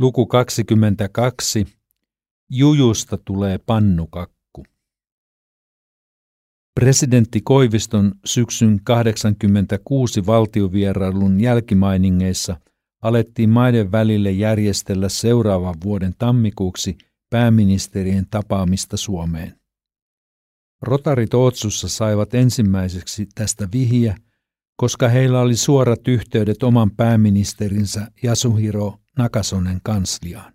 Luku 22. Jujusta tulee pannukakku. Presidentti Koiviston syksyn 86 valtiovierailun jälkimainingeissa alettiin maiden välille järjestellä seuraavan vuoden tammikuuksi pääministerien tapaamista Suomeen. Rotarit Ootsussa saivat ensimmäiseksi tästä vihiä, koska heillä oli suorat yhteydet oman pääministerinsä Yasuhiro Nakasonen kansliaan.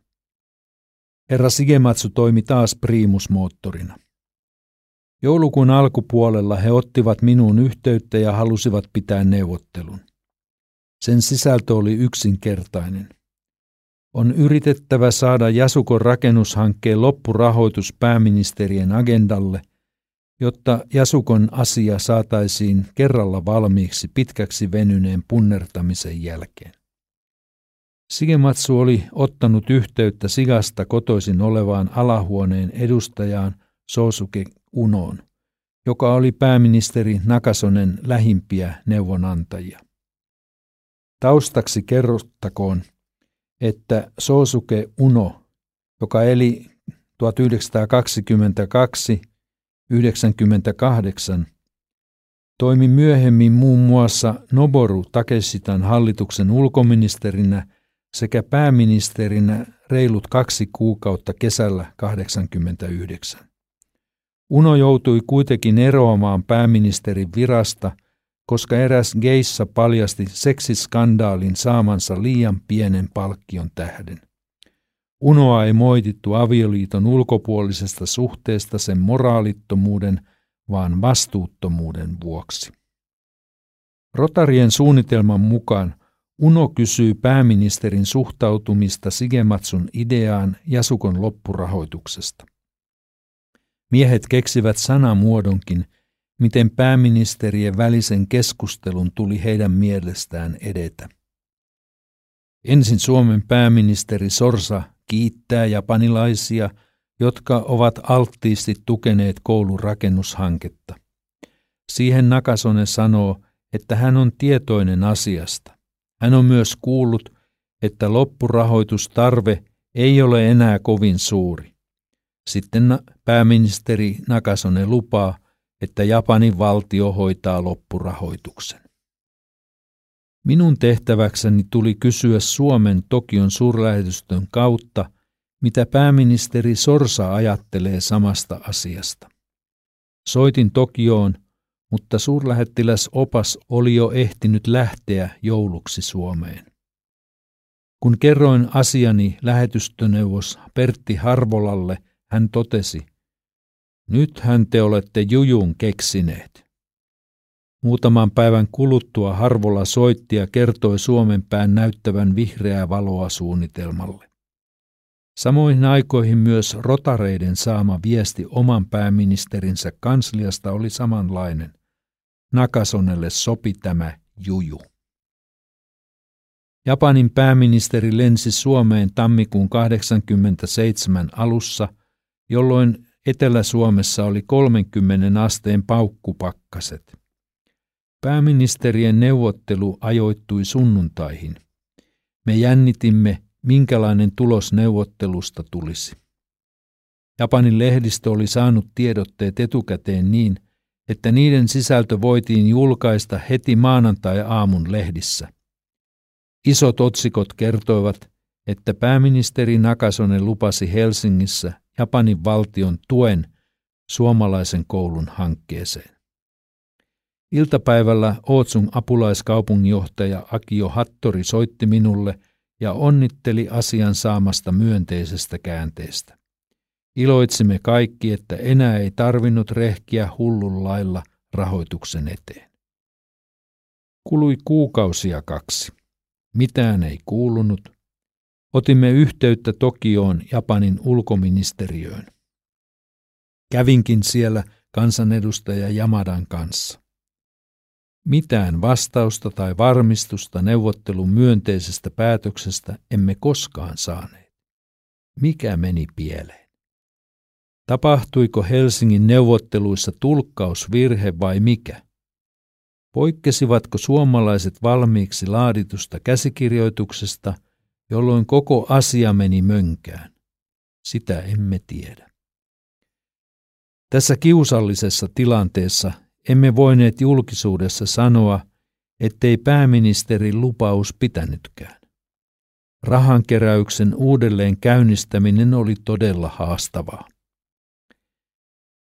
Herra Sigematsu toimi taas priimusmoottorina. Joulukuun alkupuolella he ottivat minuun yhteyttä ja halusivat pitää neuvottelun. Sen sisältö oli yksinkertainen. On yritettävä saada Jasukon rakennushankkeen loppurahoitus pääministerien agendalle, jotta Jasukon asia saataisiin kerralla valmiiksi pitkäksi venyneen punnertamisen jälkeen. Sigematsu oli ottanut yhteyttä Sigasta kotoisin olevaan alahuoneen edustajaan Sosuke Unoon, joka oli pääministeri Nakasonen lähimpiä neuvonantajia. Taustaksi kerrottakoon, että Sosuke Uno, joka eli 1922-98, toimi myöhemmin muun muassa Noboru Takesitan hallituksen ulkoministerinä – sekä pääministerinä reilut kaksi kuukautta kesällä 89. Uno joutui kuitenkin eroamaan pääministerin virasta, koska eräs geissa paljasti seksiskandaalin saamansa liian pienen palkkion tähden. Unoa ei moitittu avioliiton ulkopuolisesta suhteesta sen moraalittomuuden, vaan vastuuttomuuden vuoksi. Rotarien suunnitelman mukaan Uno kysyy pääministerin suhtautumista Sigematsun ideaan Jasukon loppurahoituksesta. Miehet keksivät sanamuodonkin, miten pääministerien välisen keskustelun tuli heidän mielestään edetä. Ensin Suomen pääministeri Sorsa kiittää japanilaisia, jotka ovat alttiisti tukeneet koulun rakennushanketta. Siihen Nakasone sanoo, että hän on tietoinen asiasta. Hän on myös kuullut, että loppurahoitustarve ei ole enää kovin suuri. Sitten pääministeri Nakasone lupaa, että Japanin valtio hoitaa loppurahoituksen. Minun tehtäväkseni tuli kysyä Suomen Tokion suurlähetystön kautta, mitä pääministeri Sorsa ajattelee samasta asiasta. Soitin Tokioon mutta suurlähettiläs Opas oli jo ehtinyt lähteä jouluksi Suomeen. Kun kerroin asiani lähetystöneuvos Pertti Harvolalle, hän totesi, nythän te olette jujun keksineet. Muutaman päivän kuluttua Harvola soitti ja kertoi Suomen pään näyttävän vihreää valoa suunnitelmalle. Samoihin aikoihin myös rotareiden saama viesti oman pääministerinsä kansliasta oli samanlainen. Nakasonelle sopi tämä juju. Japanin pääministeri lensi Suomeen tammikuun 87 alussa, jolloin Etelä-Suomessa oli 30 asteen paukkupakkaset. Pääministerien neuvottelu ajoittui sunnuntaihin. Me jännitimme, minkälainen tulos neuvottelusta tulisi. Japanin lehdistö oli saanut tiedotteet etukäteen niin, että niiden sisältö voitiin julkaista heti maanantai-aamun lehdissä. Isot otsikot kertoivat, että pääministeri Nakasone lupasi Helsingissä Japanin valtion tuen suomalaisen koulun hankkeeseen. Iltapäivällä Ootsun apulaiskaupunginjohtaja Akio Hattori soitti minulle ja onnitteli asian saamasta myönteisestä käänteestä. Iloitsimme kaikki, että enää ei tarvinnut rehkiä hullun lailla rahoituksen eteen. Kului kuukausia kaksi. Mitään ei kuulunut. Otimme yhteyttä Tokioon Japanin ulkoministeriöön. Kävinkin siellä kansanedustaja Jamadan kanssa. Mitään vastausta tai varmistusta neuvottelun myönteisestä päätöksestä emme koskaan saaneet. Mikä meni pieleen? Tapahtuiko Helsingin neuvotteluissa tulkkausvirhe vai mikä? Poikkesivatko suomalaiset valmiiksi laaditusta käsikirjoituksesta jolloin koko asia meni mönkään? Sitä emme tiedä. Tässä kiusallisessa tilanteessa emme voineet julkisuudessa sanoa, ettei pääministerin lupaus pitänytkään. Rahankeräyksen uudelleen käynnistäminen oli todella haastavaa.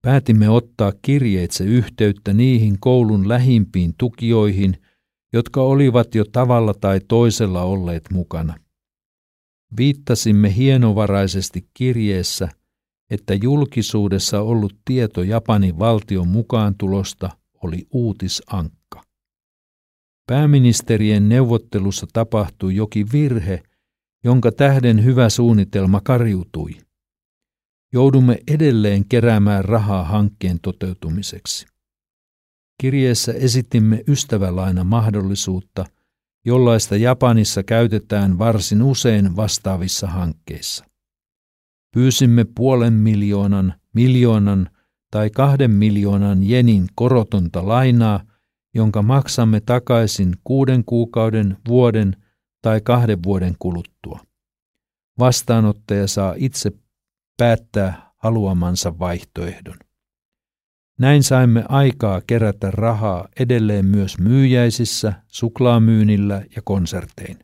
Päätimme ottaa kirjeitse yhteyttä niihin koulun lähimpiin tukijoihin, jotka olivat jo tavalla tai toisella olleet mukana. Viittasimme hienovaraisesti kirjeessä, että julkisuudessa ollut tieto Japanin valtion mukaantulosta oli uutisankka. Pääministerien neuvottelussa tapahtui jokin virhe, jonka tähden hyvä suunnitelma kariutui. Joudumme edelleen keräämään rahaa hankkeen toteutumiseksi. Kirjeessä esitimme ystävälaina mahdollisuutta, jollaista Japanissa käytetään varsin usein vastaavissa hankkeissa. Pyysimme puolen miljoonan, miljoonan tai kahden miljoonan jenin korotonta lainaa, jonka maksamme takaisin kuuden kuukauden, vuoden tai kahden vuoden kuluttua. Vastaanottaja saa itse päättää haluamansa vaihtoehdon. Näin saimme aikaa kerätä rahaa edelleen myös myyjäisissä, suklaamyynnillä ja konsertein.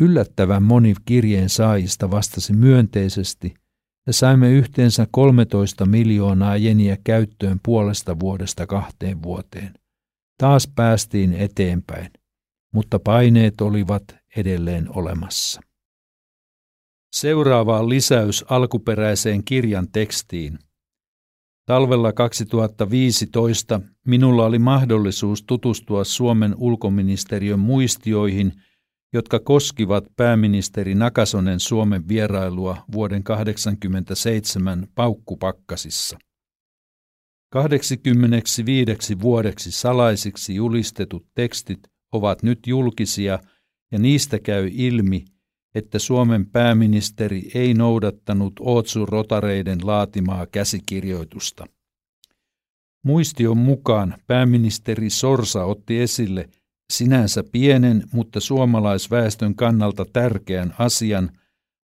Yllättävän moni kirjeen saajista vastasi myönteisesti ja saimme yhteensä 13 miljoonaa jeniä käyttöön puolesta vuodesta kahteen vuoteen. Taas päästiin eteenpäin, mutta paineet olivat edelleen olemassa. Seuraava lisäys alkuperäiseen kirjan tekstiin. Talvella 2015 minulla oli mahdollisuus tutustua Suomen ulkoministeriön muistioihin, jotka koskivat pääministeri Nakasonen Suomen vierailua vuoden 1987 paukkupakkasissa. 85 vuodeksi salaisiksi julistetut tekstit ovat nyt julkisia ja niistä käy ilmi, että Suomen pääministeri ei noudattanut Ootsun rotareiden laatimaa käsikirjoitusta. Muistion mukaan pääministeri Sorsa otti esille sinänsä pienen, mutta suomalaisväestön kannalta tärkeän asian,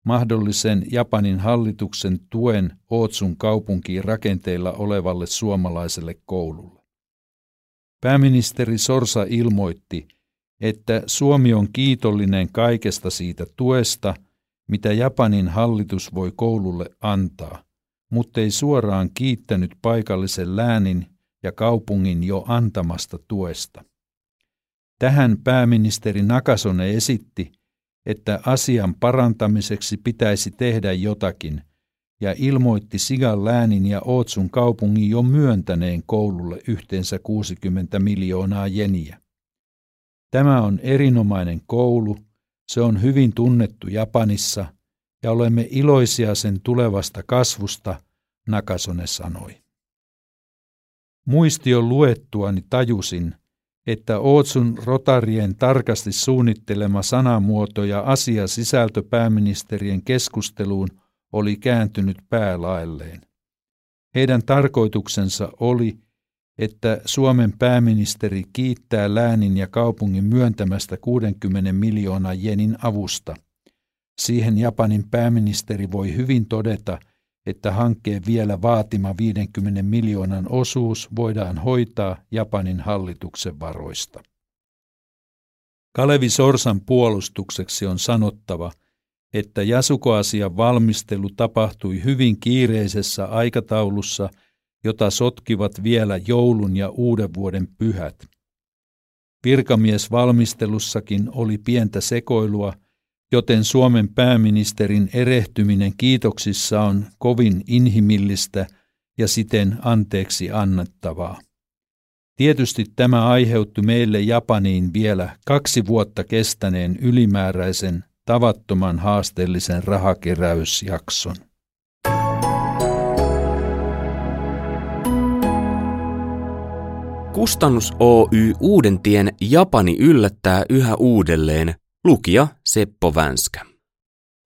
mahdollisen Japanin hallituksen tuen Ootsun kaupunkiin rakenteilla olevalle suomalaiselle koululle. Pääministeri Sorsa ilmoitti, että Suomi on kiitollinen kaikesta siitä tuesta, mitä Japanin hallitus voi koululle antaa, mutta ei suoraan kiittänyt paikallisen läänin ja kaupungin jo antamasta tuesta. Tähän pääministeri Nakasone esitti, että asian parantamiseksi pitäisi tehdä jotakin, ja ilmoitti Sigan läänin ja Ootsun kaupungin jo myöntäneen koululle yhteensä 60 miljoonaa jeniä. Tämä on erinomainen koulu, se on hyvin tunnettu Japanissa ja olemme iloisia sen tulevasta kasvusta, Nakasone sanoi. Muistion luettuani tajusin, että Ootsun rotarien tarkasti suunnittelema sanamuoto ja asia sisältö pääministerien keskusteluun oli kääntynyt päälaelleen. Heidän tarkoituksensa oli, että Suomen pääministeri kiittää läänin ja kaupungin myöntämästä 60 miljoonaa jenin avusta. Siihen Japanin pääministeri voi hyvin todeta, että hankkeen vielä vaatima 50 miljoonan osuus voidaan hoitaa Japanin hallituksen varoista. Kalevi Sorsan puolustukseksi on sanottava, että Jasukoasian valmistelu tapahtui hyvin kiireisessä aikataulussa – jota sotkivat vielä joulun ja uuden vuoden pyhät. Virkamiesvalmistelussakin oli pientä sekoilua, joten Suomen pääministerin erehtyminen kiitoksissa on kovin inhimillistä ja siten anteeksi annettavaa. Tietysti tämä aiheutti meille Japaniin vielä kaksi vuotta kestäneen ylimääräisen tavattoman haasteellisen rahakeräysjakson. Kustannus Oy Uudentien Japani yllättää yhä uudelleen, lukija Seppo Vänskä.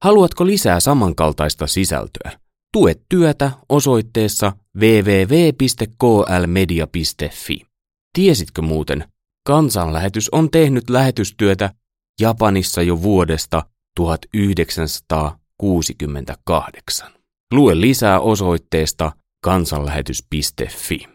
Haluatko lisää samankaltaista sisältöä? Tue työtä osoitteessa www.klmedia.fi. Tiesitkö muuten, kansanlähetys on tehnyt lähetystyötä Japanissa jo vuodesta 1968. Lue lisää osoitteesta kansanlähetys.fi.